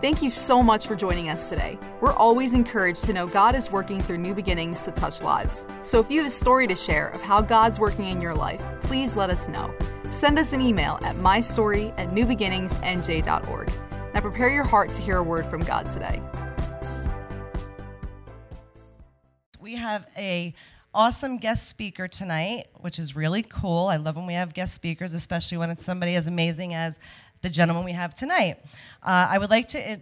Thank you so much for joining us today. We're always encouraged to know God is working through new beginnings to touch lives. So if you have a story to share of how God's working in your life, please let us know. Send us an email at mystory at newbeginningsnj.org. Now prepare your heart to hear a word from God today. We have a awesome guest speaker tonight, which is really cool. I love when we have guest speakers, especially when it's somebody as amazing as the gentleman we have tonight. Uh, I would like to uh,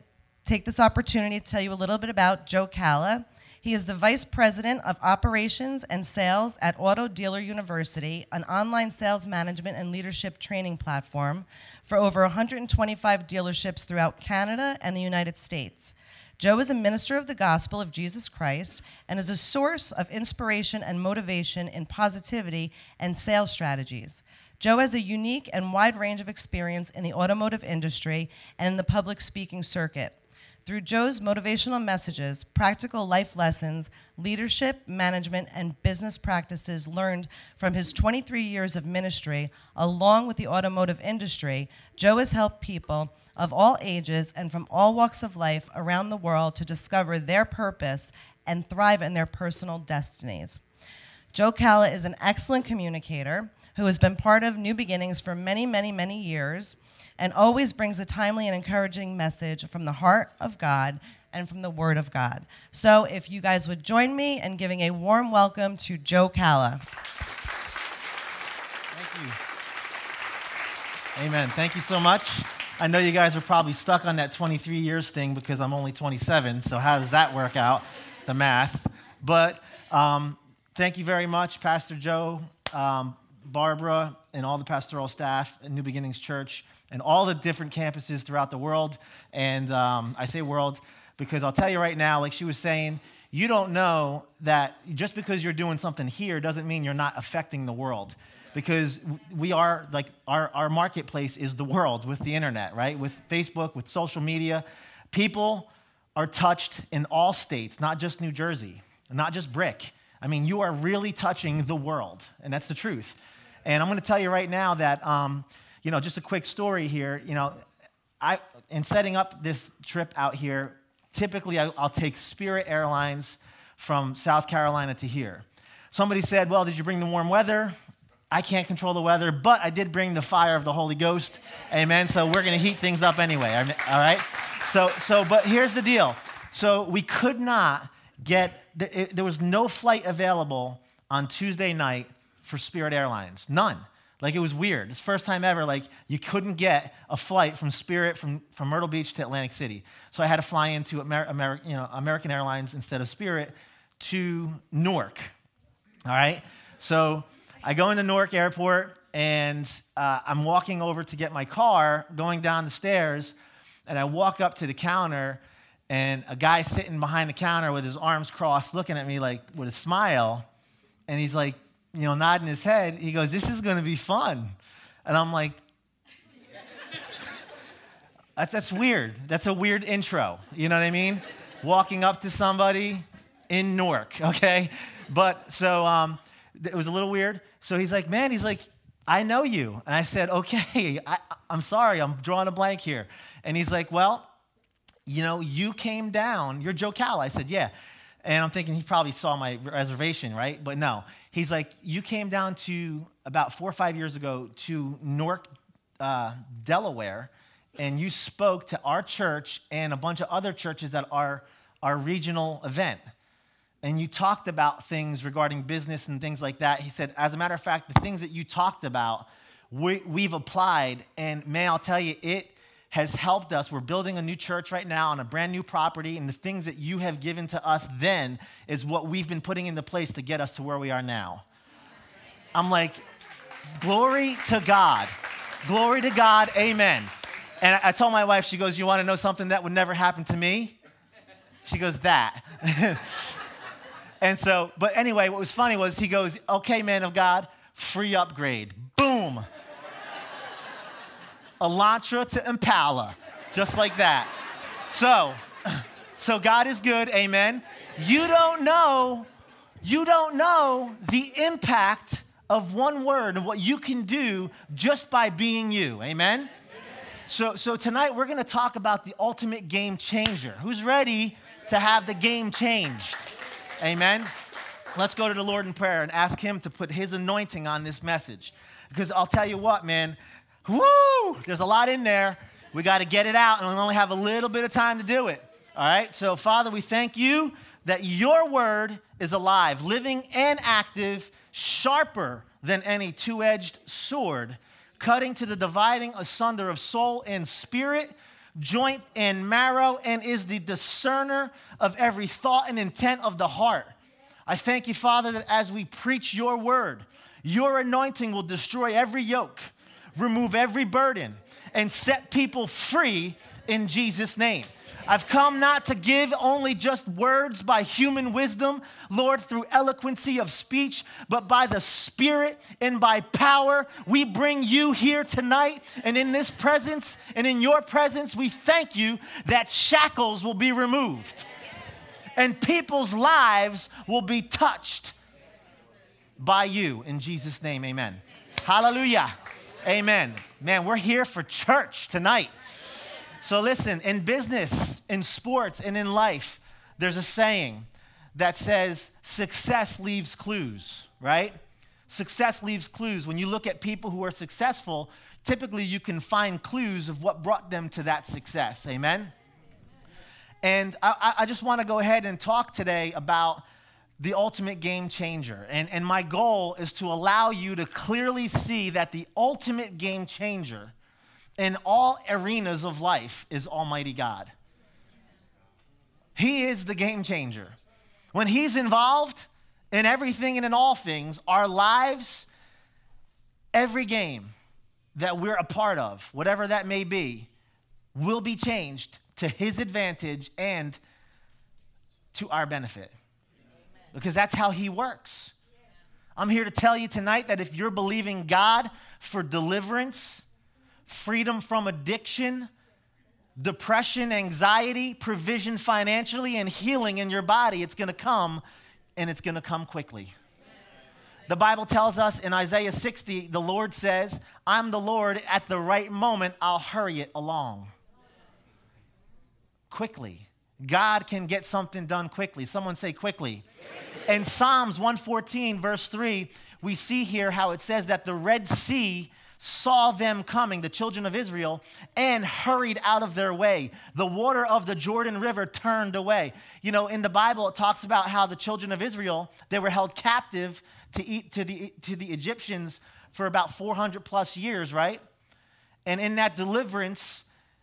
take this opportunity to tell you a little bit about Joe Cala. He is the Vice President of Operations and Sales at Auto Dealer University, an online sales management and leadership training platform for over 125 dealerships throughout Canada and the United States. Joe is a minister of the gospel of Jesus Christ and is a source of inspiration and motivation in positivity and sales strategies. Joe has a unique and wide range of experience in the automotive industry and in the public speaking circuit. Through Joe's motivational messages, practical life lessons, leadership, management, and business practices learned from his 23 years of ministry, along with the automotive industry, Joe has helped people of all ages and from all walks of life around the world to discover their purpose and thrive in their personal destinies. Joe Cala is an excellent communicator who has been part of New Beginnings for many, many, many years and always brings a timely and encouraging message from the heart of God and from the Word of God. So, if you guys would join me in giving a warm welcome to Joe Cala. Thank you. Amen. Thank you so much. I know you guys are probably stuck on that 23 years thing because I'm only 27. So, how does that work out? The math. But um, thank you very much, Pastor Joe. Um, Barbara and all the pastoral staff at New Beginnings Church and all the different campuses throughout the world. And um, I say world because I'll tell you right now, like she was saying, you don't know that just because you're doing something here doesn't mean you're not affecting the world. Because we are, like, our, our marketplace is the world with the internet, right? With Facebook, with social media. People are touched in all states, not just New Jersey, not just Brick. I mean, you are really touching the world, and that's the truth. And I'm going to tell you right now that, um, you know, just a quick story here. You know, I, in setting up this trip out here, typically I, will take Spirit Airlines from South Carolina to here. Somebody said, Well, did you bring the warm weather? I can't control the weather, but I did bring the fire of the Holy Ghost. Amen. So we're going to heat things up anyway. All right. So, so, but here's the deal. So we could not get, there was no flight available on Tuesday night for Spirit Airlines. None. Like it was weird. It's first time ever, like you couldn't get a flight from Spirit from, from Myrtle Beach to Atlantic City. So I had to fly into Amer- Amer- you know, American Airlines instead of Spirit to Newark. All right? So I go into Newark Airport and uh, I'm walking over to get my car, going down the stairs, and I walk up to the counter and a guy sitting behind the counter with his arms crossed looking at me like with a smile and he's like you know, nodding his head. He goes, This is going to be fun. And I'm like, that's, that's weird. That's a weird intro. You know what I mean? Walking up to somebody in Newark, okay? But so um, it was a little weird. So he's like, Man, he's like, I know you. And I said, Okay, I, I'm sorry, I'm drawing a blank here. And he's like, Well, you know, you came down. You're Joe Cal. I said, Yeah. And I'm thinking he probably saw my reservation, right? But no. He's like, You came down to about four or five years ago to Newark, uh, Delaware, and you spoke to our church and a bunch of other churches at our, our regional event. And you talked about things regarding business and things like that. He said, As a matter of fact, the things that you talked about, we, we've applied. And may I'll tell you, it has helped us. We're building a new church right now on a brand new property, and the things that you have given to us then is what we've been putting into place to get us to where we are now. I'm like, glory to God. Glory to God. Amen. And I told my wife, she goes, You want to know something that would never happen to me? She goes, That. and so, but anyway, what was funny was he goes, Okay, man of God, free upgrade. Boom. Elantra to Impala, just like that. So, so God is good, amen. You don't know, you don't know the impact of one word and what you can do just by being you, amen. So, so tonight we're going to talk about the ultimate game changer. Who's ready to have the game changed? Amen. Let's go to the Lord in prayer and ask Him to put His anointing on this message. Because I'll tell you what, man, whoo, there's a lot in there. We got to get it out, and we only have a little bit of time to do it. All right? So, Father, we thank you that your word is alive, living and active, sharper than any two edged sword, cutting to the dividing asunder of soul and spirit, joint and marrow, and is the discerner of every thought and intent of the heart. I thank you, Father, that as we preach your word, your anointing will destroy every yoke, remove every burden, and set people free in Jesus' name. I've come not to give only just words by human wisdom, Lord, through eloquency of speech, but by the Spirit and by power. We bring you here tonight, and in this presence and in your presence, we thank you that shackles will be removed and people's lives will be touched by you. In Jesus' name, amen. Hallelujah. Amen. Man, we're here for church tonight. So listen, in business, in sports, and in life, there's a saying that says success leaves clues, right? Success leaves clues. When you look at people who are successful, typically you can find clues of what brought them to that success. Amen? And I, I just want to go ahead and talk today about the ultimate game changer. And, and my goal is to allow you to clearly see that the ultimate game changer in all arenas of life is Almighty God. He is the game changer. When He's involved in everything and in all things, our lives, every game that we're a part of, whatever that may be, will be changed to His advantage and to our benefit. Because that's how He works. I'm here to tell you tonight that if you're believing God for deliverance, freedom from addiction, depression, anxiety, provision financially, and healing in your body. It's going to come and it's going to come quickly. The Bible tells us in Isaiah 60, the Lord says, I'm the Lord, at the right moment, I'll hurry it along. Quickly. God can get something done quickly. Someone say quickly. In Psalms 114, verse 3, we see here how it says that the Red Sea saw them coming, the children of Israel, and hurried out of their way. The water of the Jordan River turned away. You know, in the Bible, it talks about how the children of Israel, they were held captive to, eat, to, the, to the Egyptians for about 400 plus years, right? And in that deliverance,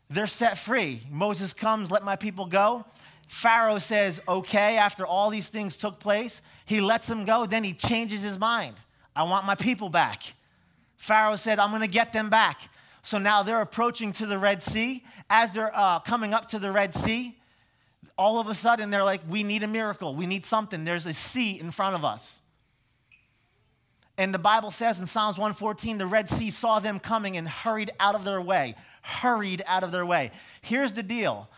they're set free. Moses comes, let my people go. Pharaoh says, okay, after all these things took place, he lets them go. Then he changes his mind. I want my people back. Pharaoh said, I'm going to get them back. So now they're approaching to the Red Sea. As they're uh, coming up to the Red Sea, all of a sudden they're like, We need a miracle. We need something. There's a sea in front of us. And the Bible says in Psalms 114, the Red Sea saw them coming and hurried out of their way. Hurried out of their way. Here's the deal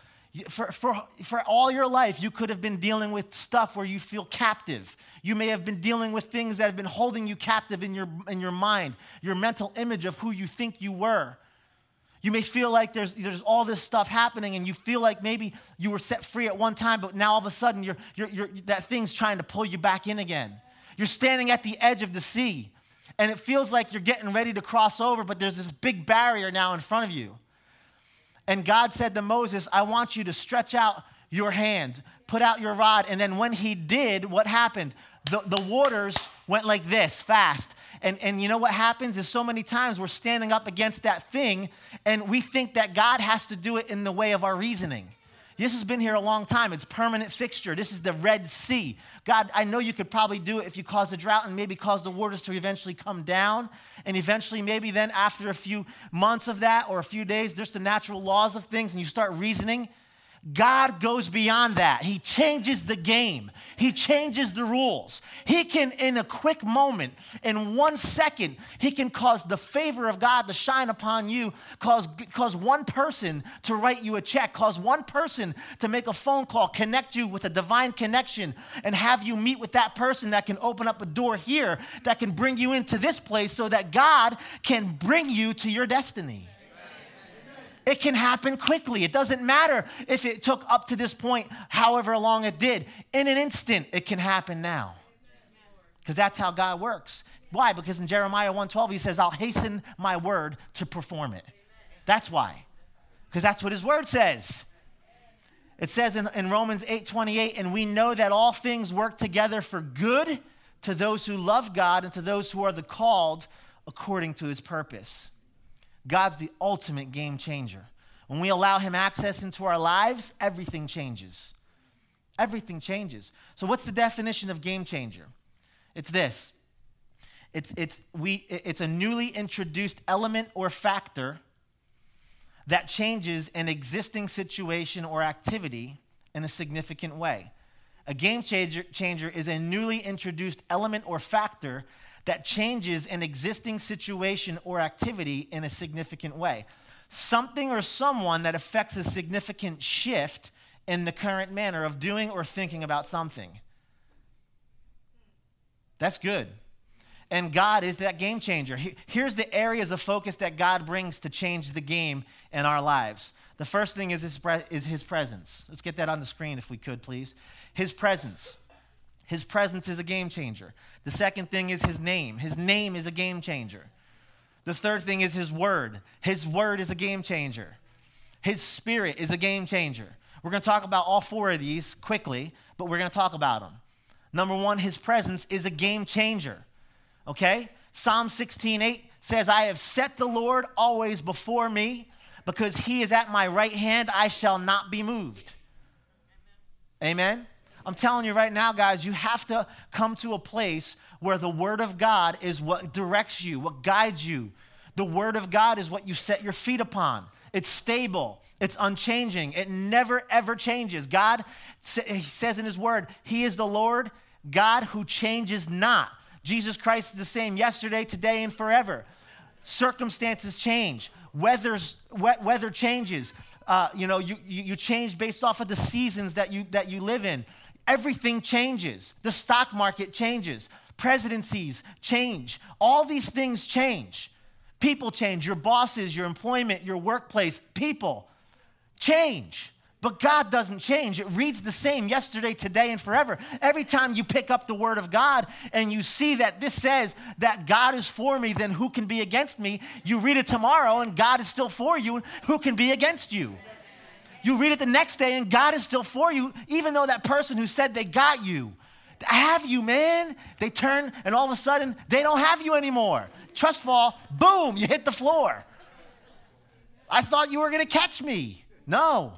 for, for, for all your life, you could have been dealing with stuff where you feel captive. You may have been dealing with things that have been holding you captive in your, in your mind, your mental image of who you think you were. You may feel like there's, there's all this stuff happening, and you feel like maybe you were set free at one time, but now all of a sudden you're, you're, you're, that thing's trying to pull you back in again. You're standing at the edge of the sea, and it feels like you're getting ready to cross over, but there's this big barrier now in front of you. And God said to Moses, I want you to stretch out your hand, put out your rod. And then when he did, what happened? The, the waters went like this fast. And, and you know what happens is so many times we're standing up against that thing and we think that God has to do it in the way of our reasoning. This has been here a long time. It's permanent fixture. This is the Red Sea. God, I know you could probably do it if you cause a drought and maybe cause the waters to eventually come down. And eventually, maybe then after a few months of that or a few days, there's the natural laws of things and you start reasoning. God goes beyond that. He changes the game. He changes the rules. He can, in a quick moment, in one second, he can cause the favor of God to shine upon you, cause, cause one person to write you a check, cause one person to make a phone call, connect you with a divine connection, and have you meet with that person that can open up a door here that can bring you into this place so that God can bring you to your destiny. It can happen quickly. It doesn't matter if it took up to this point, however long it did. In an instant, it can happen now. Because that's how God works. Why? Because in Jeremiah 1:12 he says, "I'll hasten my word to perform it." That's why. Because that's what his word says. It says in, in Romans 8:28, and we know that all things work together for good to those who love God and to those who are the called according to his purpose. God's the ultimate game changer. When we allow him access into our lives, everything changes. Everything changes. So what's the definition of game changer? It's this. It's, it's, we, it's a newly introduced element or factor that changes an existing situation or activity in a significant way. A game changer, changer is a newly introduced element or factor that changes an existing situation or activity in a significant way. Something or someone that affects a significant shift in the current manner of doing or thinking about something. That's good. And God is that game changer. Here's the areas of focus that God brings to change the game in our lives. The first thing is his, is his presence. Let's get that on the screen if we could, please. His presence. His presence is a game changer. The second thing is his name. His name is a game changer. The third thing is his word. His word is a game changer. His spirit is a game changer. We're going to talk about all four of these quickly, but we're going to talk about them. Number one, his presence is a game changer. Okay? Psalm 16, 8 says, I have set the Lord always before me because he is at my right hand, I shall not be moved. Amen? I'm telling you right now, guys, you have to come to a place where the Word of God is what directs you, what guides you. The Word of God is what you set your feet upon. It's stable, it's unchanging, it never ever changes. God he says in His Word, He is the Lord, God who changes not. Jesus Christ is the same yesterday, today, and forever. Circumstances change, weather's, weather changes. Uh, you know, you, you change based off of the seasons that you, that you live in. Everything changes. The stock market changes. Presidencies change. All these things change. People change. Your bosses, your employment, your workplace, people change. But God doesn't change. It reads the same yesterday, today, and forever. Every time you pick up the Word of God and you see that this says that God is for me, then who can be against me? You read it tomorrow and God is still for you. Who can be against you? You read it the next day and God is still for you, even though that person who said they got you, have you, man. They turn and all of a sudden they don't have you anymore. Trust fall, boom, you hit the floor. I thought you were going to catch me. No.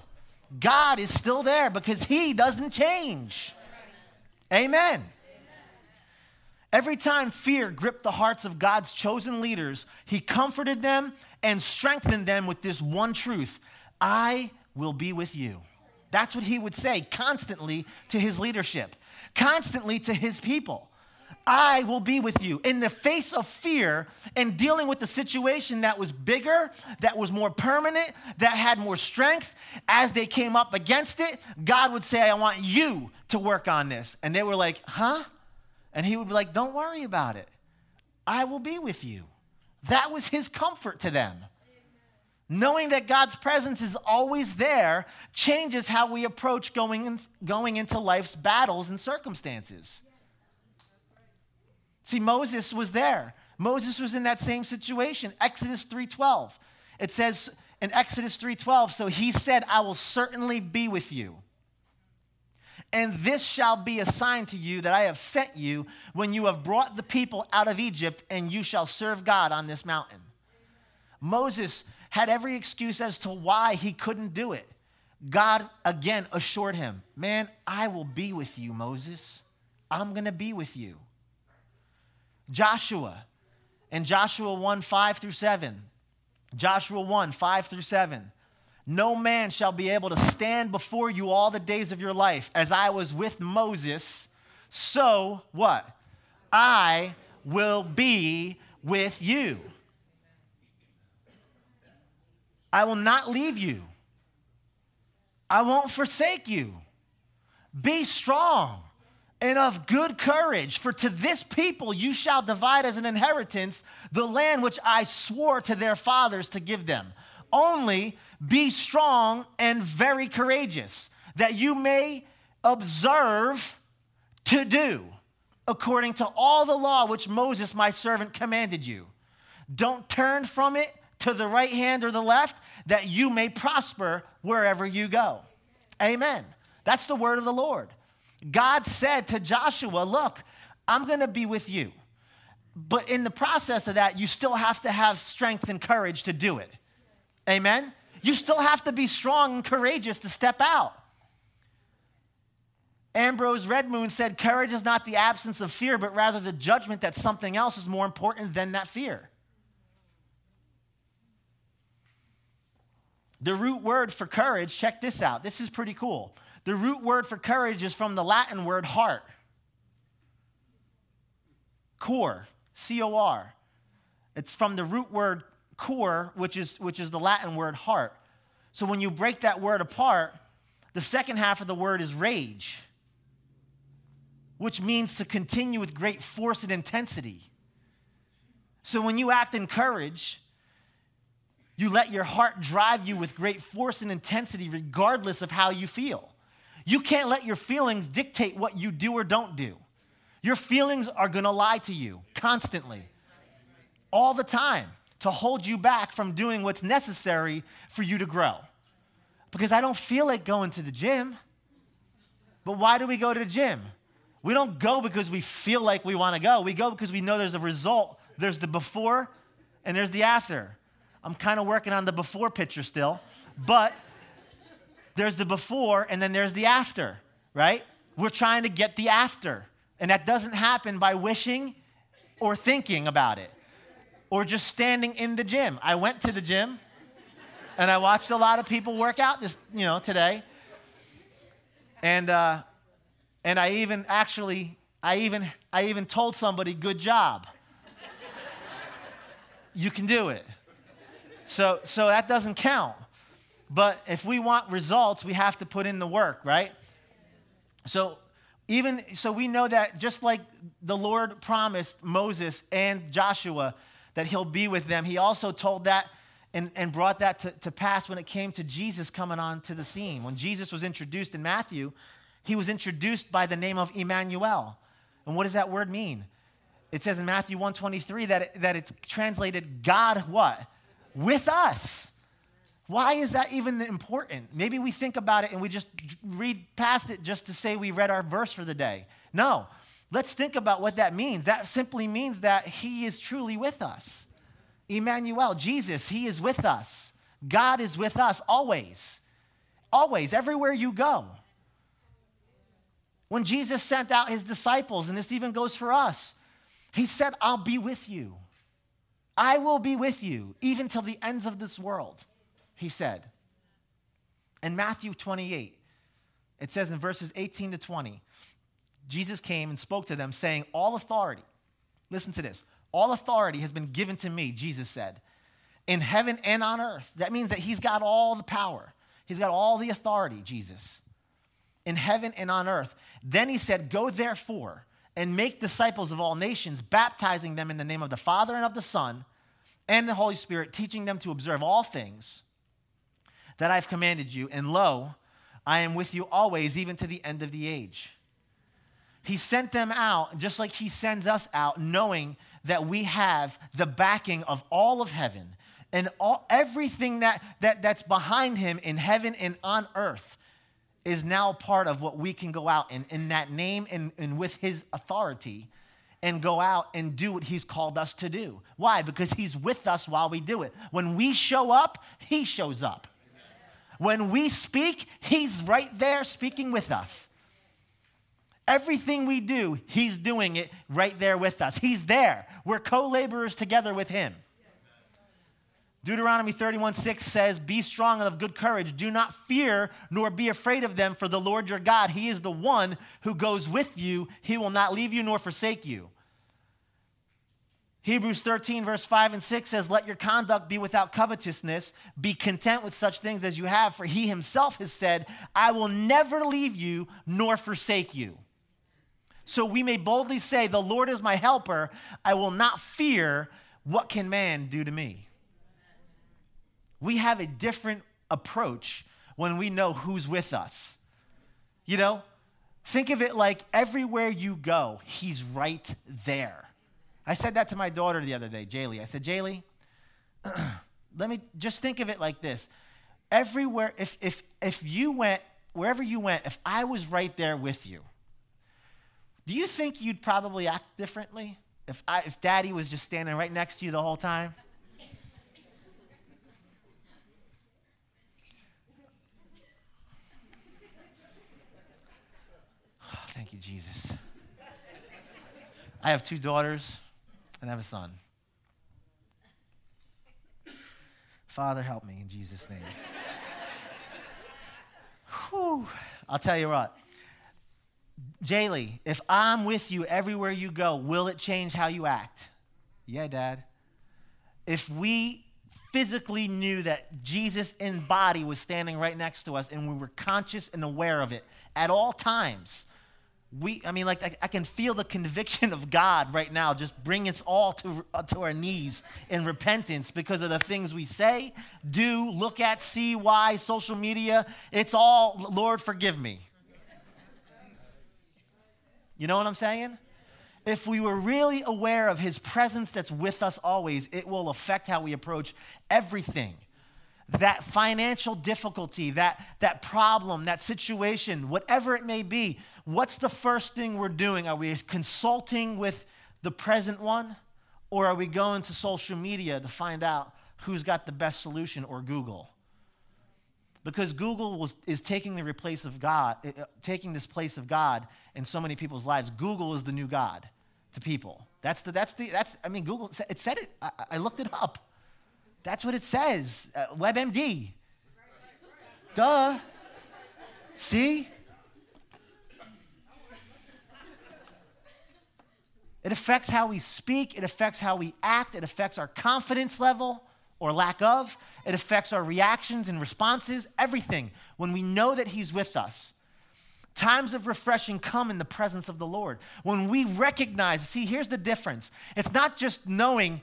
God is still there because He doesn't change. Amen. Every time fear gripped the hearts of God's chosen leaders, He comforted them and strengthened them with this one truth I will be with you. That's what He would say constantly to His leadership, constantly to His people. I will be with you. In the face of fear and dealing with the situation that was bigger, that was more permanent, that had more strength, as they came up against it, God would say, I want you to work on this. And they were like, huh? And he would be like, don't worry about it. I will be with you. That was his comfort to them. Knowing that God's presence is always there changes how we approach going, in, going into life's battles and circumstances. See, Moses was there. Moses was in that same situation. Exodus 3:12. It says in Exodus 3:12, so he said, "I will certainly be with you." And this shall be a sign to you that I have sent you when you have brought the people out of Egypt, and you shall serve God on this mountain. Moses had every excuse as to why he couldn't do it. God again assured him, Man, I will be with you, Moses. I'm going to be with you. Joshua in Joshua 1 5 through 7. Joshua 1 5 through 7. No man shall be able to stand before you all the days of your life. As I was with Moses, so what? I will be with you. I will not leave you. I won't forsake you. Be strong and of good courage, for to this people you shall divide as an inheritance the land which I swore to their fathers to give them. Only be strong and very courageous, that you may observe to do according to all the law which Moses, my servant, commanded you. Don't turn from it to the right hand or the left, that you may prosper wherever you go. Amen. That's the word of the Lord. God said to Joshua, Look, I'm going to be with you. But in the process of that, you still have to have strength and courage to do it. Amen? You still have to be strong and courageous to step out. Ambrose Redmoon said, Courage is not the absence of fear, but rather the judgment that something else is more important than that fear. The root word for courage, check this out. This is pretty cool. The root word for courage is from the Latin word heart. Cor, C O R. It's from the root word cor, which is, which is the Latin word heart. So when you break that word apart, the second half of the word is rage, which means to continue with great force and intensity. So when you act in courage, you let your heart drive you with great force and intensity, regardless of how you feel. You can't let your feelings dictate what you do or don't do. Your feelings are gonna lie to you constantly, all the time, to hold you back from doing what's necessary for you to grow. Because I don't feel like going to the gym. But why do we go to the gym? We don't go because we feel like we wanna go. We go because we know there's a result. There's the before and there's the after. I'm kind of working on the before picture still, but there's the before and then there's the after, right? We're trying to get the after. And that doesn't happen by wishing or thinking about it or just standing in the gym. I went to the gym and I watched a lot of people work out this, you know, today. And uh, and I even actually I even I even told somebody good job. you can do it. So, so that doesn't count. But if we want results, we have to put in the work, right? So even so we know that just like the Lord promised Moses and Joshua that he'll be with them, he also told that and, and brought that to, to pass when it came to Jesus coming on to the scene. When Jesus was introduced in Matthew, he was introduced by the name of Emmanuel. And what does that word mean? It says in Matthew 123 that, it, that it's translated God what? With us. Why is that even important? Maybe we think about it and we just read past it just to say we read our verse for the day. No, let's think about what that means. That simply means that He is truly with us. Emmanuel, Jesus, He is with us. God is with us always. Always, everywhere you go. When Jesus sent out His disciples, and this even goes for us, He said, I'll be with you. I will be with you even till the ends of this world, he said. In Matthew 28, it says in verses 18 to 20, Jesus came and spoke to them, saying, All authority, listen to this, all authority has been given to me, Jesus said, in heaven and on earth. That means that he's got all the power, he's got all the authority, Jesus, in heaven and on earth. Then he said, Go therefore and make disciples of all nations, baptizing them in the name of the Father and of the Son and the Holy Spirit, teaching them to observe all things that I've commanded you. And lo, I am with you always, even to the end of the age. He sent them out just like He sends us out, knowing that we have the backing of all of heaven and all, everything that, that, that's behind Him in heaven and on earth is now part of what we can go out and in that name and, and with His authority and go out and do what he's called us to do. Why? Because he's with us while we do it. When we show up, he shows up. When we speak, he's right there speaking with us. Everything we do, he's doing it right there with us. He's there. We're co laborers together with him. Deuteronomy 31 6 says, Be strong and of good courage. Do not fear nor be afraid of them, for the Lord your God, He is the one who goes with you. He will not leave you nor forsake you. Hebrews 13, verse 5 and 6 says, Let your conduct be without covetousness. Be content with such things as you have, for He Himself has said, I will never leave you nor forsake you. So we may boldly say, The Lord is my helper. I will not fear. What can man do to me? We have a different approach when we know who's with us. You know, think of it like everywhere you go, He's right there. I said that to my daughter the other day, Jaylee. I said, Jaylee, let me just think of it like this. Everywhere, if, if, if you went, wherever you went, if I was right there with you, do you think you'd probably act differently if, I, if daddy was just standing right next to you the whole time? Thank you, Jesus. I have two daughters and I have a son. Father, help me in Jesus' name. Whew. I'll tell you what. Jaylee, if I'm with you everywhere you go, will it change how you act? Yeah, Dad. If we physically knew that Jesus in body was standing right next to us and we were conscious and aware of it at all times, we, I mean, like, I, I can feel the conviction of God right now just bring us all to, uh, to our knees in repentance because of the things we say, do, look at, see, why, social media. It's all, Lord, forgive me. You know what I'm saying? If we were really aware of his presence that's with us always, it will affect how we approach everything. That financial difficulty, that, that problem, that situation, whatever it may be, what's the first thing we're doing? Are we consulting with the present one? Or are we going to social media to find out who's got the best solution or Google? Because Google was, is taking the replace of God, uh, taking this place of God in so many people's lives. Google is the new God to people. That's the, that's the, that's, I mean, Google, it said it, I, I looked it up. That's what it says. Uh, WebMD. Duh. See? It affects how we speak, it affects how we act, it affects our confidence level or lack of. It affects our reactions and responses, everything, when we know that He's with us. Times of refreshing come in the presence of the Lord. When we recognize, see, here's the difference. It's not just knowing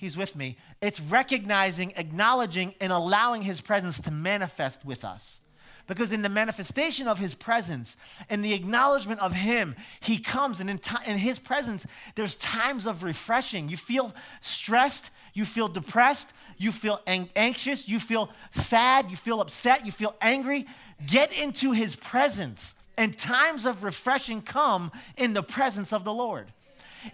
He's with me, it's recognizing, acknowledging, and allowing His presence to manifest with us. Because in the manifestation of His presence and the acknowledgement of Him, He comes, and in, t- in His presence, there's times of refreshing. You feel stressed, you feel depressed, you feel ang- anxious, you feel sad, you feel upset, you feel angry, get into his presence. And times of refreshing come in the presence of the Lord.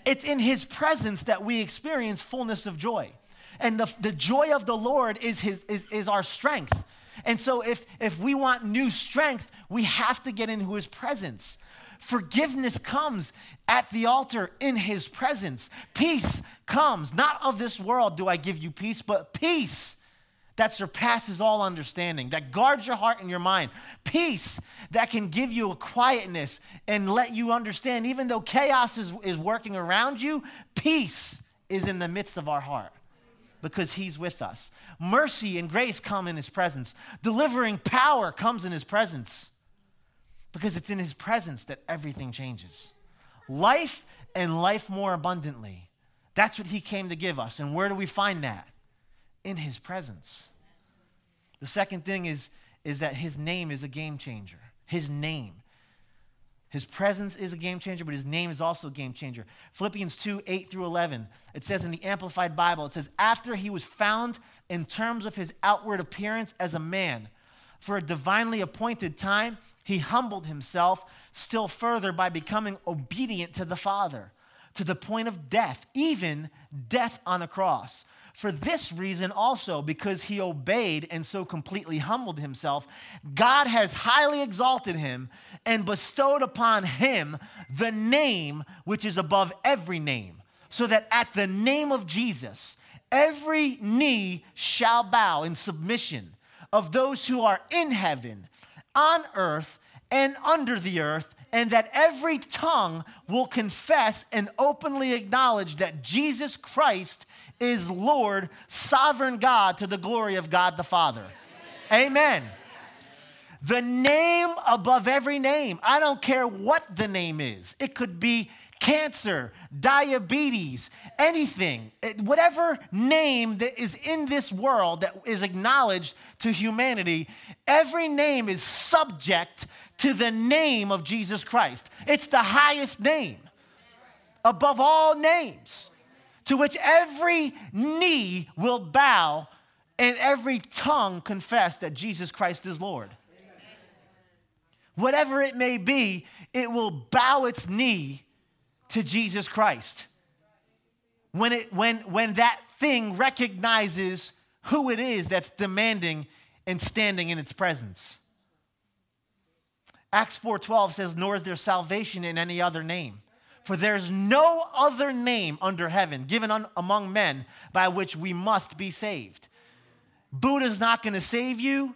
It's in his presence that we experience fullness of joy. And the, the joy of the Lord is, his, is, is our strength. And so, if, if we want new strength, we have to get into his presence. Forgiveness comes at the altar in his presence. Peace comes, not of this world do I give you peace, but peace that surpasses all understanding, that guards your heart and your mind. Peace that can give you a quietness and let you understand, even though chaos is, is working around you, peace is in the midst of our heart because he's with us. Mercy and grace come in his presence. Delivering power comes in his presence because it's in his presence that everything changes. Life and life more abundantly. That's what he came to give us. And where do we find that? In his presence. The second thing is, is that his name is a game changer. His name. His presence is a game changer, but his name is also a game changer. Philippians 2 8 through 11, it says in the Amplified Bible, it says, After he was found in terms of his outward appearance as a man, for a divinely appointed time, he humbled himself still further by becoming obedient to the Father, to the point of death, even death on a cross. For this reason also, because he obeyed and so completely humbled himself, God has highly exalted him and bestowed upon him the name which is above every name, so that at the name of Jesus, every knee shall bow in submission of those who are in heaven on earth and under the earth, and that every tongue will confess and openly acknowledge that Jesus Christ is Lord, sovereign God, to the glory of God the Father. Amen. The name above every name. I don't care what the name is. It could be cancer, diabetes, anything, whatever name that is in this world that is acknowledged to humanity, every name is subject to the name of Jesus Christ. It's the highest name above all names, to which every knee will bow and every tongue confess that Jesus Christ is Lord. Whatever it may be, it will bow its knee to Jesus Christ. When, it, when, when that thing recognizes who it is that's demanding and standing in its presence. Acts 4:12 says, "Nor is there salvation in any other name, for there's no other name under heaven given un- among men by which we must be saved." Buddha's not going to save you.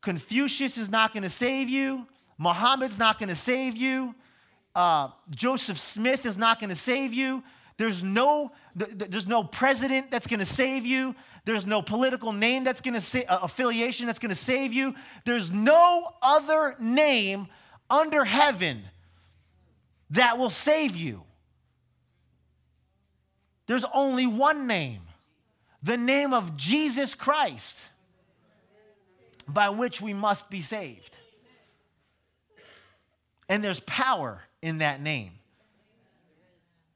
Confucius is not going to save you. Muhammad's not going to save you. Uh, Joseph Smith is not going to save you. There's no, there's no president that's going to save you. There's no political name that's going to say, uh, affiliation that's going to save you. There's no other name under heaven that will save you. There's only one name the name of Jesus Christ by which we must be saved. And there's power in that name.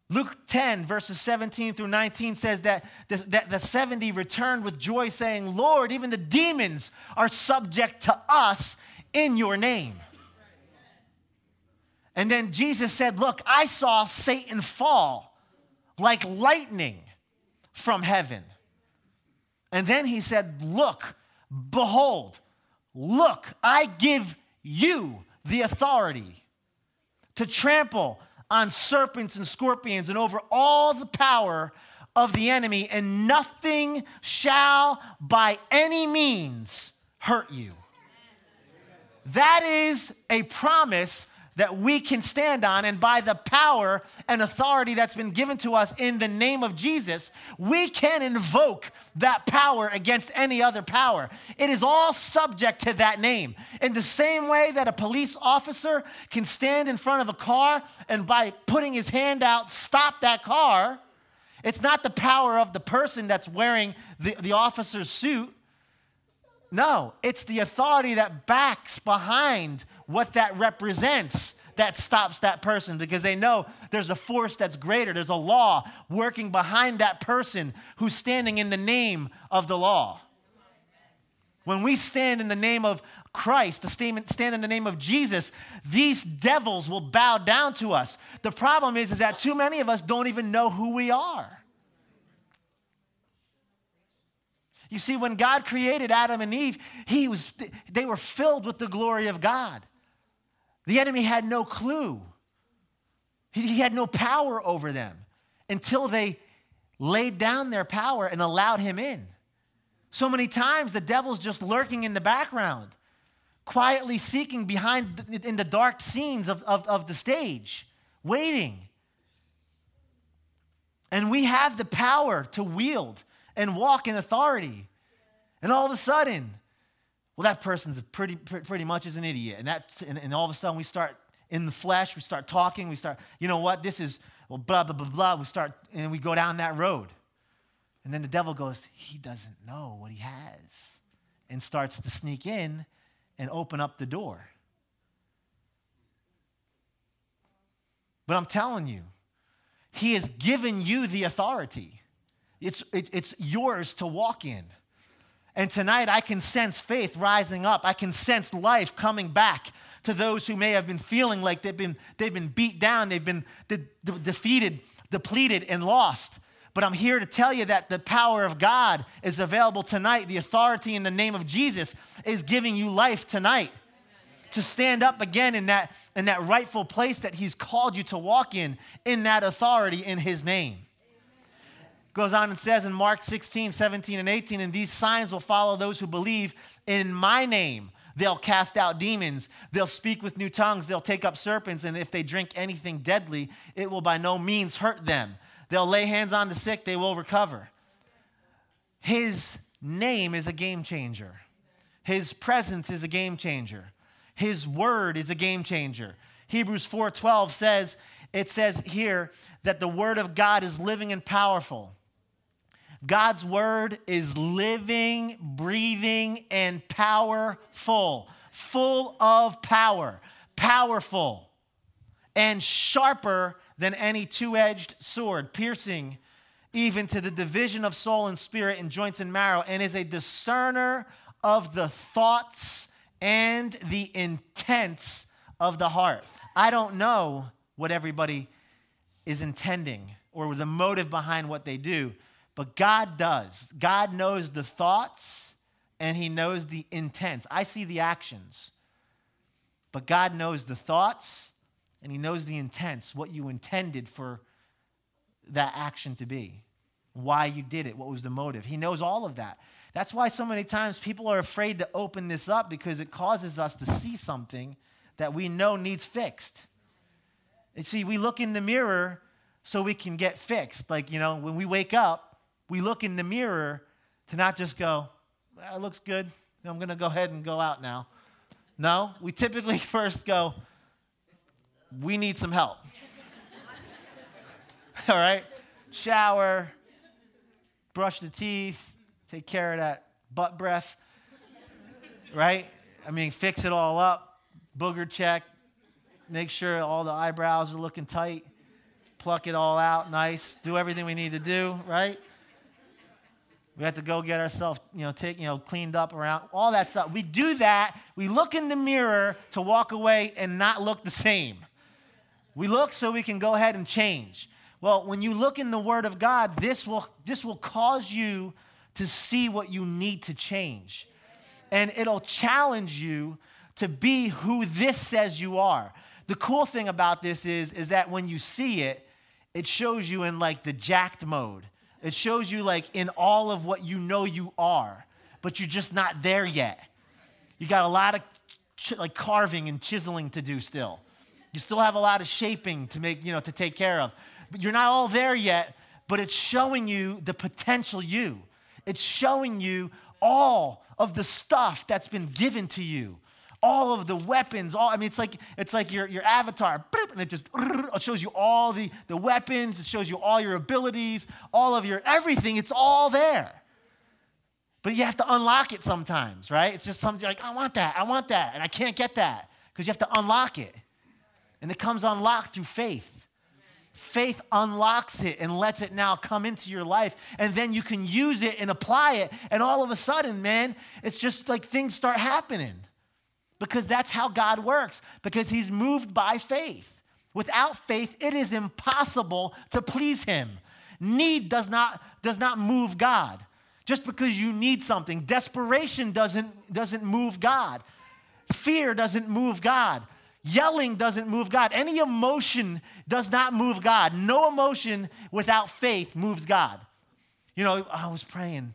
Luke 10, verses 17 through 19 says that the, that the 70 returned with joy, saying, Lord, even the demons are subject to us in your name. And then Jesus said, Look, I saw Satan fall like lightning from heaven. And then he said, Look, behold, look, I give you the authority to trample on serpents and scorpions and over all the power of the enemy, and nothing shall by any means hurt you. That is a promise that we can stand on, and by the power and authority that's been given to us in the name of Jesus, we can invoke that power against any other power. It is all subject to that name. In the same way that a police officer can stand in front of a car and by putting his hand out, stop that car, it's not the power of the person that's wearing the, the officer's suit. No, it's the authority that backs behind what that represents that stops that person because they know there's a force that's greater. There's a law working behind that person who's standing in the name of the law. When we stand in the name of Christ, the stand in the name of Jesus, these devils will bow down to us. The problem is, is that too many of us don't even know who we are. You see, when God created Adam and Eve, he was, they were filled with the glory of God. The enemy had no clue. He had no power over them until they laid down their power and allowed him in. So many times the devil's just lurking in the background, quietly seeking behind in the dark scenes of, of, of the stage, waiting. And we have the power to wield and walk in authority. And all of a sudden, well, that person's pretty, pretty much is an idiot. And, that, and, and all of a sudden we start in the flesh, we start talking, we start, you know what, this is, well, blah, blah, blah, blah. We start, and we go down that road. And then the devil goes, he doesn't know what he has, and starts to sneak in and open up the door. But I'm telling you, he has given you the authority. It's, it, it's yours to walk in. And tonight I can sense faith rising up. I can sense life coming back to those who may have been feeling like they've been, they've been beat down, they've been de- de- defeated, depleted, and lost. But I'm here to tell you that the power of God is available tonight. The authority in the name of Jesus is giving you life tonight to stand up again in that, in that rightful place that He's called you to walk in, in that authority in His name. Goes on and says in Mark 16, 17, and 18, and these signs will follow those who believe in my name. They'll cast out demons. They'll speak with new tongues. They'll take up serpents. And if they drink anything deadly, it will by no means hurt them. They'll lay hands on the sick. They will recover. His name is a game changer. His presence is a game changer. His word is a game changer. Hebrews 4:12 says, it says here that the word of God is living and powerful. God's word is living, breathing, and powerful, full of power, powerful, and sharper than any two edged sword, piercing even to the division of soul and spirit and joints and marrow, and is a discerner of the thoughts and the intents of the heart. I don't know what everybody is intending or the motive behind what they do, but God does. God knows the thoughts and He knows the intents. I see the actions, but God knows the thoughts and He knows the intents, what you intended for that action to be, why you did it, what was the motive. He knows all of that. That's why so many times people are afraid to open this up because it causes us to see something that we know needs fixed. And see, we look in the mirror so we can get fixed. Like, you know, when we wake up, we look in the mirror to not just go, well, it looks good. I'm going to go ahead and go out now. No, we typically first go, we need some help. All right? Shower, brush the teeth, take care of that butt breath, right? I mean, fix it all up, booger check, make sure all the eyebrows are looking tight, pluck it all out nice, do everything we need to do, right? We have to go get ourselves, you know, take, you know, cleaned up around all that stuff. We do that. We look in the mirror to walk away and not look the same. We look so we can go ahead and change. Well, when you look in the Word of God, this will this will cause you to see what you need to change. And it'll challenge you to be who this says you are. The cool thing about this is, is that when you see it, it shows you in like the jacked mode. It shows you like in all of what you know you are, but you're just not there yet. You got a lot of ch- like carving and chiseling to do still. You still have a lot of shaping to make, you know, to take care of. But you're not all there yet, but it's showing you the potential you. It's showing you all of the stuff that's been given to you. All of the weapons, all I mean, it's like it's like your, your avatar, and it just it shows you all the, the weapons, it shows you all your abilities, all of your everything, it's all there. But you have to unlock it sometimes, right? It's just something like, I want that, I want that, and I can't get that because you have to unlock it. And it comes unlocked through faith. Faith unlocks it and lets it now come into your life. And then you can use it and apply it. And all of a sudden, man, it's just like things start happening. Because that's how God works, because He's moved by faith. Without faith, it is impossible to please Him. Need does not, does not move God. Just because you need something, desperation doesn't, doesn't move God. Fear doesn't move God. Yelling doesn't move God. Any emotion does not move God. No emotion without faith moves God. You know, I was praying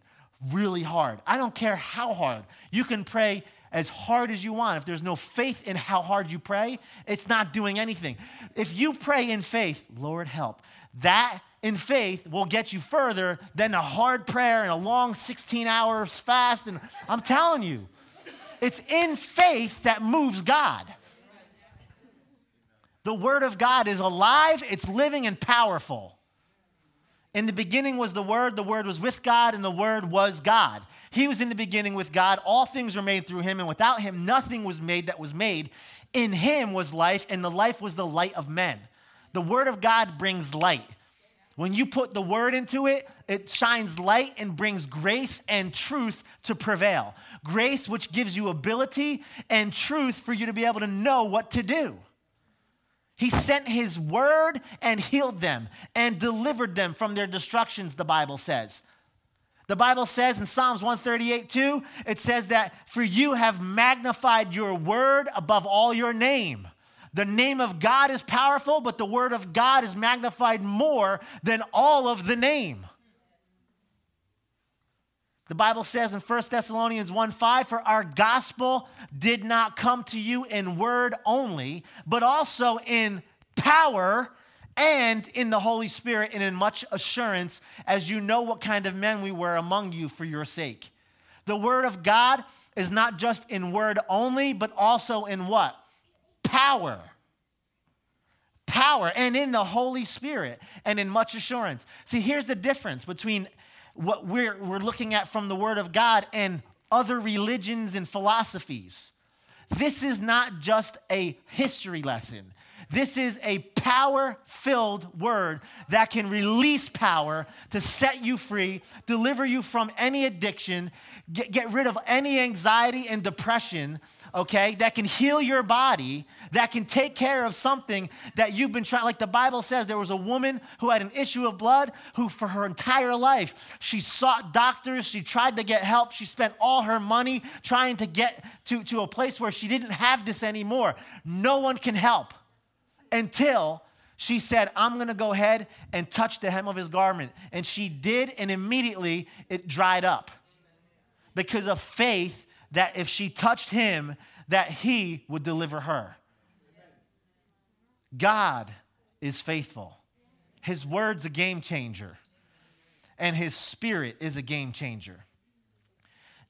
really hard. I don't care how hard. You can pray as hard as you want. If there's no faith in how hard you pray, it's not doing anything. If you pray in faith, Lord help, that in faith will get you further than a hard prayer and a long 16 hours fast. And I'm telling you, it's in faith that moves God. The Word of God is alive, it's living, and powerful. In the beginning was the Word, the Word was with God, and the Word was God. He was in the beginning with God. All things were made through Him, and without Him, nothing was made that was made. In Him was life, and the life was the light of men. The Word of God brings light. When you put the Word into it, it shines light and brings grace and truth to prevail. Grace, which gives you ability, and truth for you to be able to know what to do. He sent his word and healed them and delivered them from their destructions, the Bible says. The Bible says in Psalms 138 2, it says that for you have magnified your word above all your name. The name of God is powerful, but the word of God is magnified more than all of the name. The Bible says in 1 Thessalonians 1 5, for our gospel did not come to you in word only, but also in power and in the Holy Spirit and in much assurance, as you know what kind of men we were among you for your sake. The word of God is not just in word only, but also in what? Power. Power and in the Holy Spirit and in much assurance. See, here's the difference between what we're, we're looking at from the Word of God and other religions and philosophies. This is not just a history lesson. This is a power filled word that can release power to set you free, deliver you from any addiction, get, get rid of any anxiety and depression, okay, that can heal your body, that can take care of something that you've been trying. Like the Bible says, there was a woman who had an issue of blood who, for her entire life, she sought doctors, she tried to get help, she spent all her money trying to get to, to a place where she didn't have this anymore. No one can help until she said, I'm going to go ahead and touch the hem of his garment. And she did, and immediately it dried up because of faith that if she touched him, that he would deliver her. God is faithful. His word's a game changer, and his spirit is a game changer.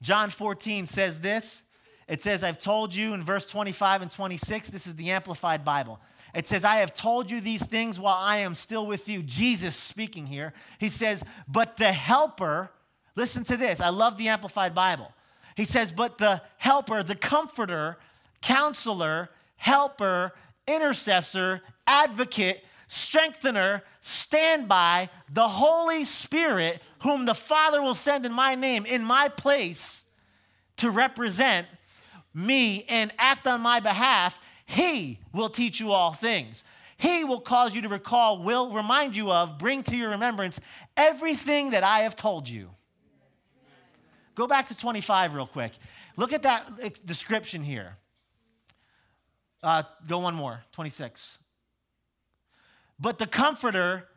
John 14 says this. It says, I've told you in verse 25 and 26, this is the Amplified Bible. It says, I have told you these things while I am still with you. Jesus speaking here. He says, But the helper, listen to this. I love the Amplified Bible. He says, But the helper, the comforter, counselor, helper, intercessor, advocate, strengthener, standby, the Holy Spirit, whom the Father will send in my name, in my place, to represent me and act on my behalf, he will teach you all things. He will cause you to recall, will remind you of, bring to your remembrance everything that I have told you. Go back to 25 real quick. Look at that uh, description here. Uh, go one more, 26. But the comforter,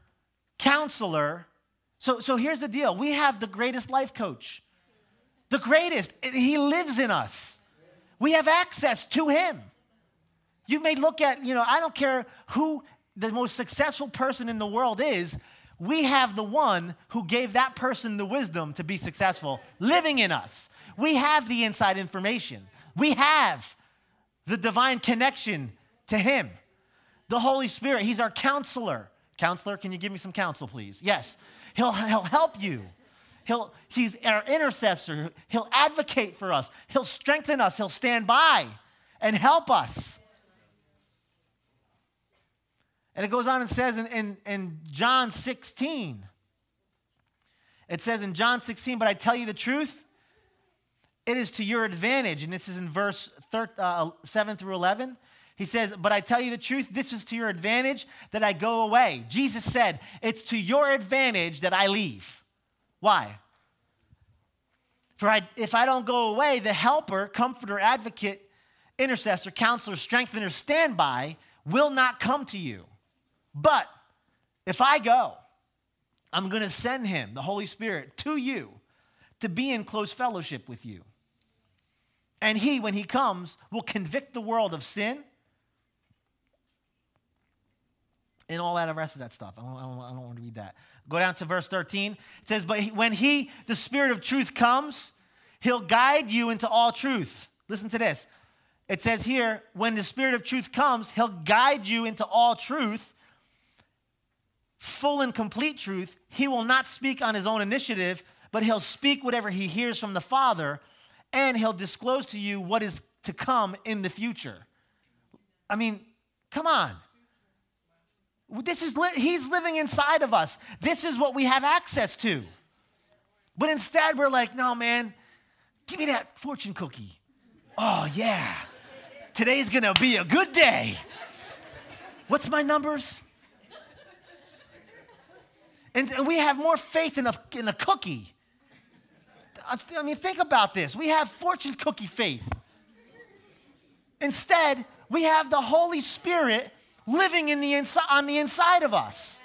counselor, so, so here's the deal we have the greatest life coach. The greatest. He lives in us. We have access to him. You may look at, you know, I don't care who the most successful person in the world is, we have the one who gave that person the wisdom to be successful living in us. We have the inside information. We have the divine connection to Him. The Holy Spirit, He's our counselor. Counselor, can you give me some counsel, please? Yes. He'll, he'll help you. He'll, he's our intercessor. He'll advocate for us. He'll strengthen us. He'll stand by and help us. And it goes on and says in, in, in John 16, it says in John 16, but I tell you the truth, it is to your advantage. And this is in verse thir- uh, 7 through 11. He says, But I tell you the truth, this is to your advantage that I go away. Jesus said, It's to your advantage that I leave. Why? For I, if I don't go away, the helper, comforter, advocate, intercessor, counselor, strengthener, standby will not come to you. But if I go, I'm going to send him, the Holy Spirit, to you to be in close fellowship with you. And he, when he comes, will convict the world of sin and all that rest of that stuff. I don't, I, don't, I don't, want to read that. Go down to verse 13. It says, But when he, the Spirit of truth, comes, he'll guide you into all truth. Listen to this. It says here, when the Spirit of truth comes, he'll guide you into all truth full and complete truth, he will not speak on his own initiative, but he'll speak whatever he hears from the Father, and he'll disclose to you what is to come in the future. I mean, come on. This is li- he's living inside of us. This is what we have access to. But instead, we're like, no, man, give me that fortune cookie. Oh, yeah. Today's gonna be a good day. What's my numbers? And, we have more faith in a, in a cookie. I mean, think about this. We have fortune cookie faith. Instead, we have the Holy Spirit living in the insi- on the inside of us.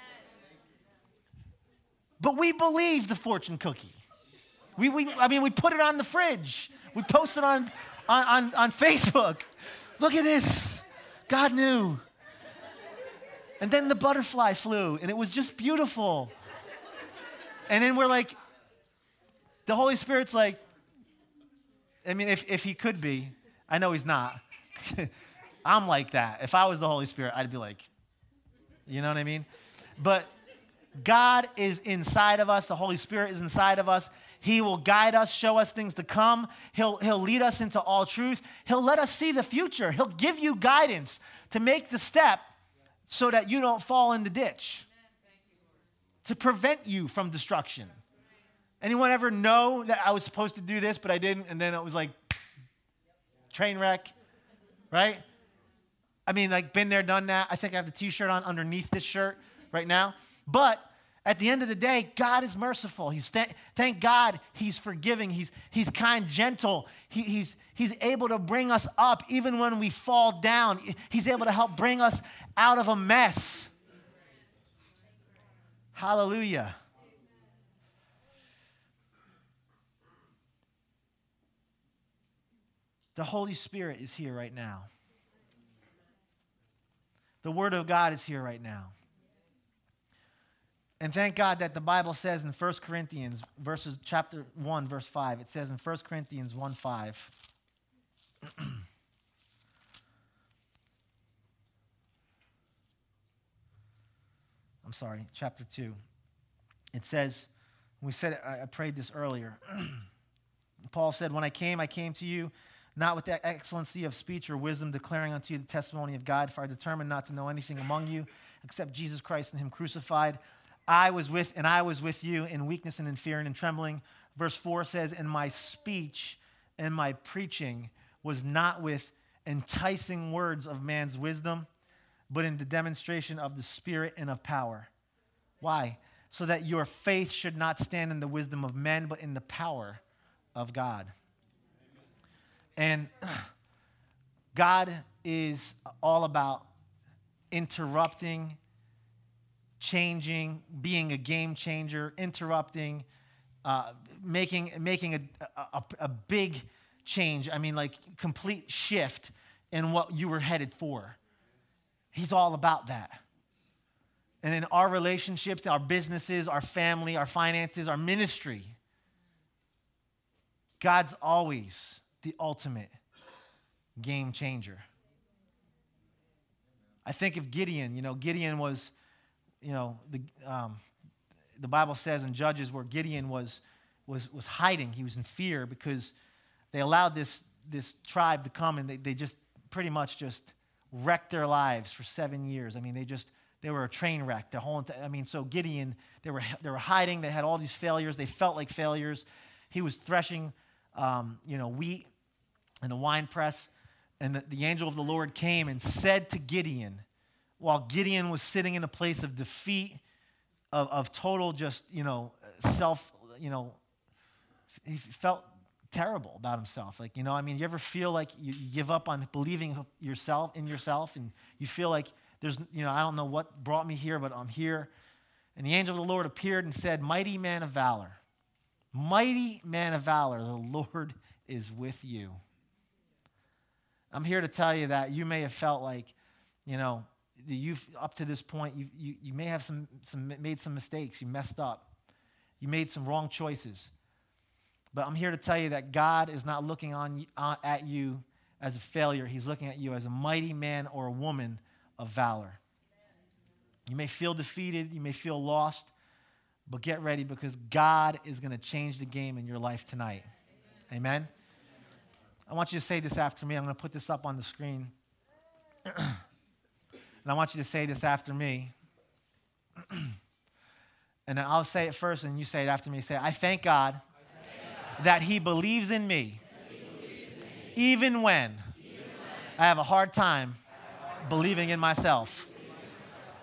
But we believe the fortune cookie. We, we, I mean, we put it on the fridge. We post it on, on, on, on Facebook. Look at this. God knew. And then the butterfly flew, and it was just beautiful. And then we're like, the Holy Spirit's like, I mean, if, if he could be, I know he's not. I'm like that. If I was the Holy Spirit, I'd be like, You know what I mean? But God is inside of us, the Holy Spirit is inside of us. He will guide us, show us things to come. He'll, he'll lead us into all truth. He'll let us see the future. He'll give you guidance to make the step so that you don't fall in the ditch, to prevent you from destruction. Anyone ever know that I was supposed to do this, but I didn't, and then it was like train wreck, right? I mean, like, been there, done that. I think I have the t shirt on underneath this shirt right now. But at the end of the day, God is merciful. He's th- thank God He's forgiving. He's, he's kind, gentle. He, he's, he's able to bring us up even when we fall down. He's able to help bring us out of a mess. Hallelujah. The Holy Spirit is here right now. The Word of God is here right now. And thank God that the Bible says in 1 Corinthians, verses chapter 1, verse 5, it says in 1 Corinthians 1 5. I'm sorry, chapter 2. It says, we said, I prayed this earlier. Paul said, When I came, I came to you not with the excellency of speech or wisdom, declaring unto you the testimony of God, for I determined not to know anything among you except Jesus Christ and Him crucified. I was with, and I was with you in weakness and in fear and in trembling. Verse 4 says, And my speech and my preaching was not with enticing words of man's wisdom, but in the demonstration of the Spirit and of power. Why? So that your faith should not stand in the wisdom of men, but in the power of God. And God is all about interrupting, changing, being a game changer, interrupting, uh, making, making a, a, a big change. I mean, like complete shift in what you were headed for. He's all about that. And in our relationships, our businesses, our family, our finances, our ministry, God's always the ultimate game changer. I think of Gideon. You know, Gideon was, you know, the, um, the Bible says in Judges where Gideon was, was, was hiding. He was in fear because they allowed this, this tribe to come and they, they just pretty much just wrecked their lives for seven years. I mean, they just, they were a train wreck. The whole, I mean, so Gideon, they were, they were hiding. They had all these failures. They felt like failures. He was threshing, um, you know, wheat in a wine press. And the, the angel of the Lord came and said to Gideon, while Gideon was sitting in a place of defeat, of, of total just, you know, self, you know, he felt terrible about himself. Like, you know, I mean, you ever feel like you, you give up on believing yourself in yourself and you feel like there's, you know, I don't know what brought me here, but I'm here. And the angel of the Lord appeared and said, Mighty man of valor, mighty man of valor, the Lord is with you. I'm here to tell you that you may have felt like, you know, you've up to this point, you, you, you may have some, some, made some mistakes. You messed up. You made some wrong choices. But I'm here to tell you that God is not looking on, uh, at you as a failure. He's looking at you as a mighty man or a woman of valor. You may feel defeated. You may feel lost. But get ready because God is going to change the game in your life tonight. Amen. I want you to say this after me. I'm going to put this up on the screen. and I want you to say this after me. and then I'll say it first, and you say it after me. Say, I thank God, I thank God that He believes in me, believes in me even, when even when I have a hard time, believing, in myself.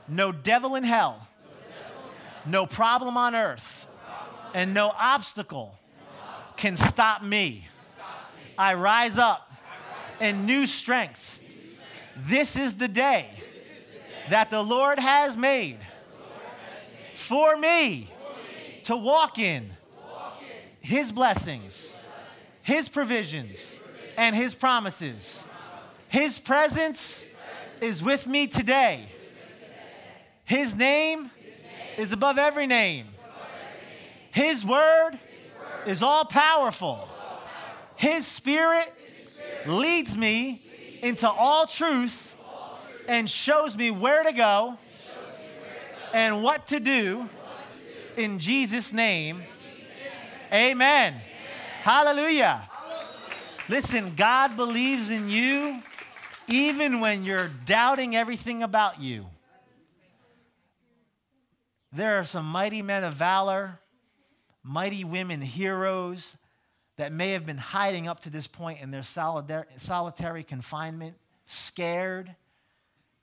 No devil in hell, no, problem on earth, and no obstacle can stop me I rise up in new strength. This is the day that the Lord has made for me to walk in His blessings, His provisions, and His promises. His presence is with me today. His name is above every name. His word is all powerful. His Spirit leads me into all truth and shows me where to go and what to do in Jesus' name. Amen. Hallelujah. Listen, God believes in you even when you're doubting everything about you. There are some mighty men of valor, mighty women heroes that may have been hiding up to this point in their solitary confinement, scared,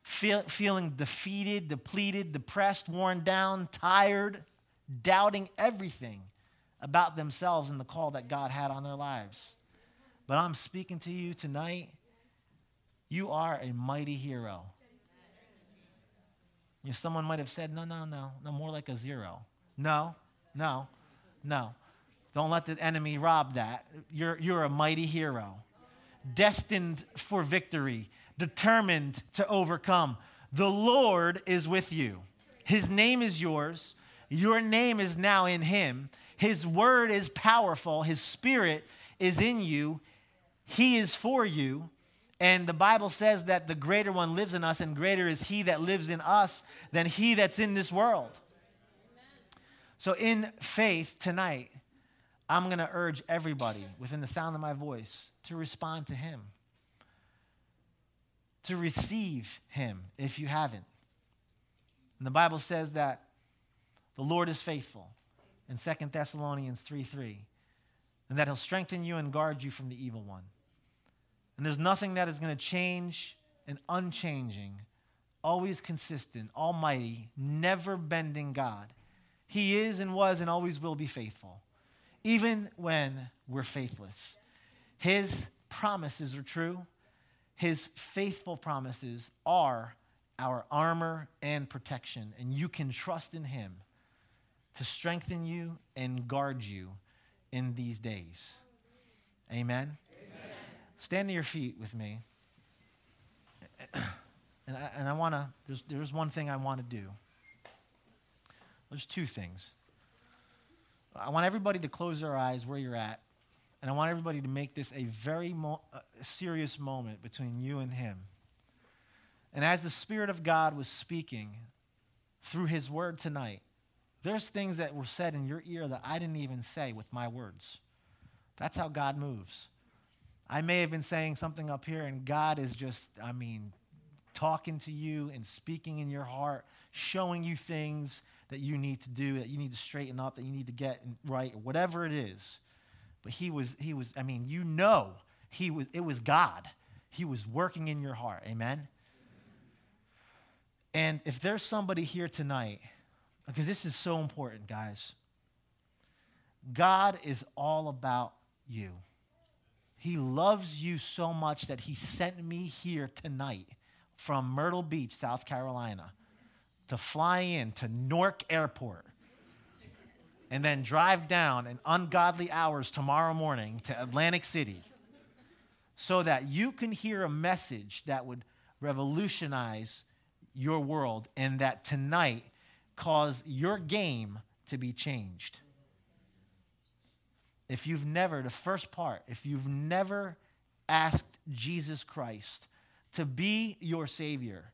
feel, feeling defeated, depleted, depressed, worn down, tired, doubting everything about themselves and the call that God had on their lives. But I'm speaking to you tonight. You are a mighty hero. You know, someone might have said, no, no, no, no, more like a zero. No, no, no. Don't let the enemy rob that. You're, you're a mighty hero, destined for victory, determined to overcome. The Lord is with you. His name is yours. Your name is now in Him. His word is powerful. His spirit is in you. He is for you. And the Bible says that the greater one lives in us, and greater is he that lives in us than he that's in this world. So, in faith tonight, I'm going to urge everybody within the sound of my voice to respond to him, to receive him if you haven't. And the Bible says that the Lord is faithful in 2 Thessalonians 3 3, and that he'll strengthen you and guard you from the evil one. And there's nothing that is going to change an unchanging, always consistent, almighty, never bending God. He is and was and always will be faithful, even when we're faithless. His promises are true. His faithful promises are our armor and protection, and you can trust in Him to strengthen you and guard you in these days. Amen. Stand to your feet with me. And I, and I want to, there's, there's one thing I want to do. There's two things. I want everybody to close their eyes where you're at, and I want everybody to make this a very mo- uh, serious moment between you and Him. And as the Spirit of God was speaking through His word tonight, there's things that were said in your ear that I didn't even say with my words. That's how God moves. I may have been saying something up here, and God is just, I mean, talking to you and speaking in your heart, showing you things that you need to do, that you need to straighten up, that you need to get right, whatever it is. But he was, he was, I mean, you know, he was, it was God. He was working in your heart. Amen? And if there's somebody here tonight, because this is so important, guys, God is all about you. He loves you so much that he sent me here tonight from Myrtle Beach, South Carolina, to fly in to Newark Airport and then drive down in ungodly hours tomorrow morning to Atlantic City so that you can hear a message that would revolutionize your world and that tonight cause your game to be changed. If you've never, the first part, if you've never asked Jesus Christ to be your Savior,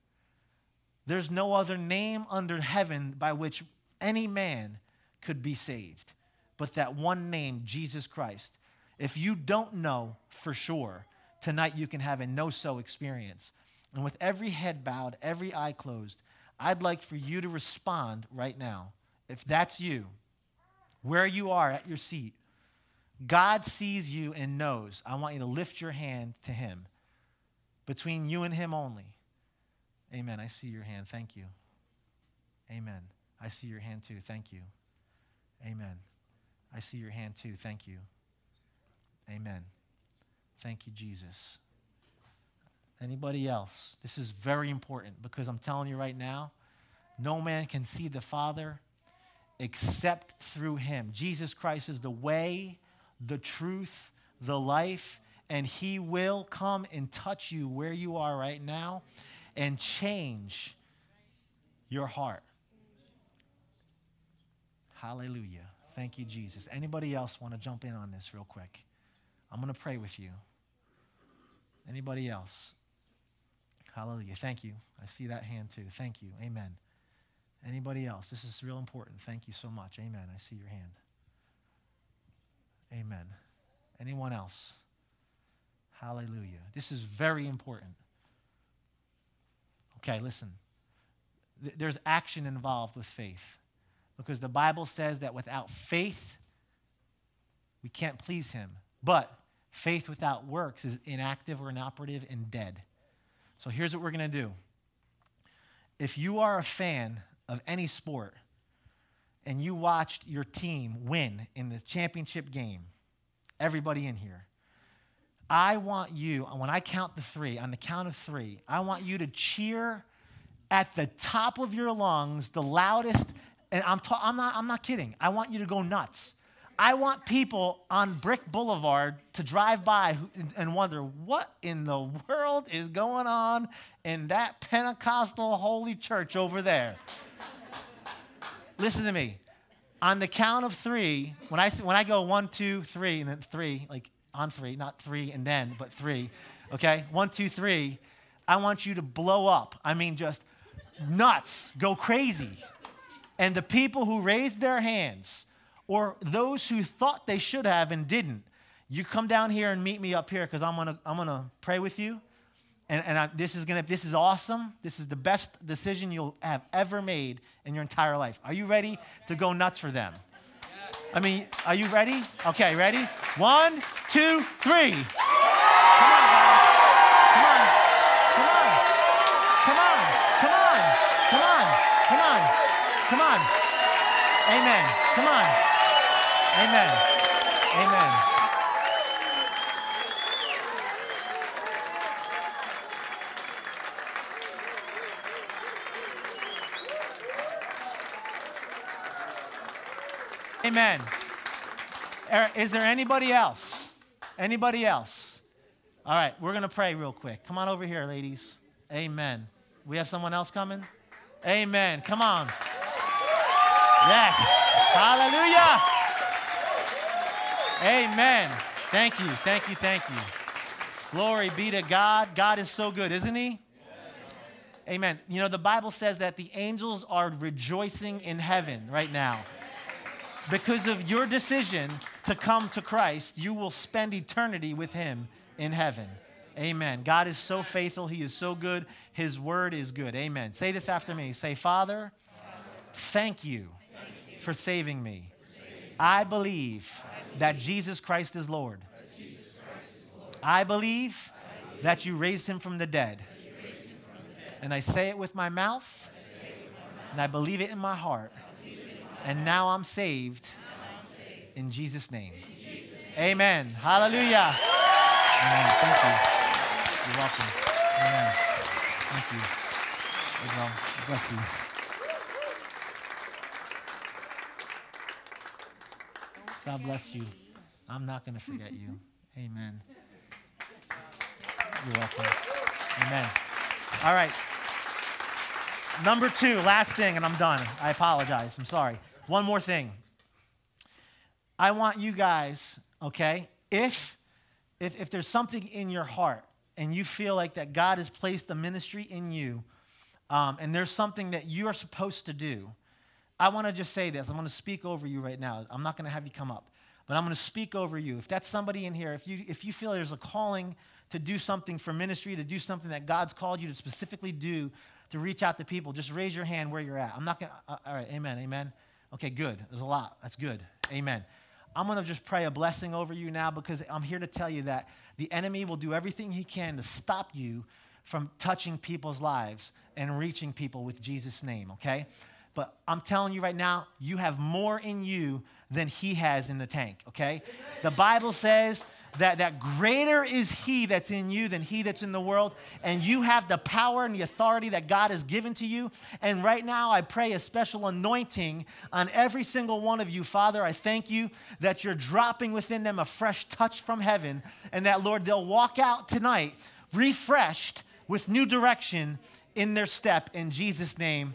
there's no other name under heaven by which any man could be saved but that one name, Jesus Christ. If you don't know for sure, tonight you can have a no so experience. And with every head bowed, every eye closed, I'd like for you to respond right now. If that's you, where you are at your seat, God sees you and knows. I want you to lift your hand to Him. Between you and Him only. Amen. I see your hand. Thank you. Amen. I see your hand too. Thank you. Amen. I see your hand too. Thank you. Amen. Thank you, Jesus. Anybody else? This is very important because I'm telling you right now, no man can see the Father except through him. Jesus Christ is the way, the truth, the life, and He will come and touch you where you are right now and change your heart. Hallelujah. Thank you, Jesus. Anybody else want to jump in on this real quick? I'm going to pray with you. Anybody else? Hallelujah. Thank you. I see that hand too. Thank you. Amen. Anybody else? This is real important. Thank you so much. Amen. I see your hand. Amen. Anyone else? Hallelujah. This is very important. Okay, listen. Th- there's action involved with faith because the Bible says that without faith, we can't please Him. But faith without works is inactive or inoperative and dead. So here's what we're going to do. If you are a fan of any sport and you watched your team win in the championship game, everybody in here, I want you, when I count the three, on the count of three, I want you to cheer at the top of your lungs, the loudest, and I'm, ta- I'm, not, I'm not kidding. I want you to go nuts. I want people on Brick Boulevard to drive by and wonder what in the world is going on in that Pentecostal holy church over there. Listen to me. On the count of three, when I, when I go one, two, three, and then three, like on three, not three and then, but three, okay? One, two, three. I want you to blow up. I mean, just nuts, go crazy. And the people who raised their hands, or those who thought they should have and didn't, you come down here and meet me up here because I'm gonna, I'm gonna pray with you. And, and I, this is gonna, this is awesome. This is the best decision you'll have ever made in your entire life. Are you ready to go nuts for them? I mean, are you ready? Okay, ready? One, two, three. Amen. Come on. Amen. Amen. Amen. Er, is there anybody else? Anybody else? All right, we're going to pray real quick. Come on over here, ladies. Amen. We have someone else coming? Amen. Come on. Yes. Hallelujah. Amen. Thank you. Thank you. Thank you. Glory be to God. God is so good, isn't He? Amen. You know, the Bible says that the angels are rejoicing in heaven right now. Because of your decision to come to Christ, you will spend eternity with Him in heaven. Amen. God is so faithful. He is so good. His word is good. Amen. Say this after me. Say, Father, thank you for saving me. I believe that Jesus Christ is Lord. I believe that you raised him from the dead. And I say it with my mouth, and I believe it in my heart and now I'm saved in Jesus' name. Amen. Hallelujah. Amen. Thank you. You're welcome. Amen. Thank you. Bless you. God bless you. I'm not going to forget you. Amen. You're welcome. Amen. All right. Number two, last thing, and I'm done. I apologize. I'm sorry. One more thing. I want you guys, okay, if, if, if there's something in your heart and you feel like that God has placed a ministry in you um, and there's something that you are supposed to do, I want to just say this. I'm going to speak over you right now. I'm not going to have you come up, but I'm going to speak over you. If that's somebody in here, if you, if you feel there's a calling to do something for ministry, to do something that God's called you to specifically do to reach out to people, just raise your hand where you're at. I'm not going to, uh, all right, amen, amen. Okay, good. There's a lot. That's good. Amen. I'm going to just pray a blessing over you now because I'm here to tell you that the enemy will do everything he can to stop you from touching people's lives and reaching people with Jesus' name, okay? But I'm telling you right now, you have more in you than he has in the tank, okay? The Bible says that, that greater is he that's in you than he that's in the world. And you have the power and the authority that God has given to you. And right now, I pray a special anointing on every single one of you. Father, I thank you that you're dropping within them a fresh touch from heaven. And that, Lord, they'll walk out tonight refreshed with new direction in their step. In Jesus' name.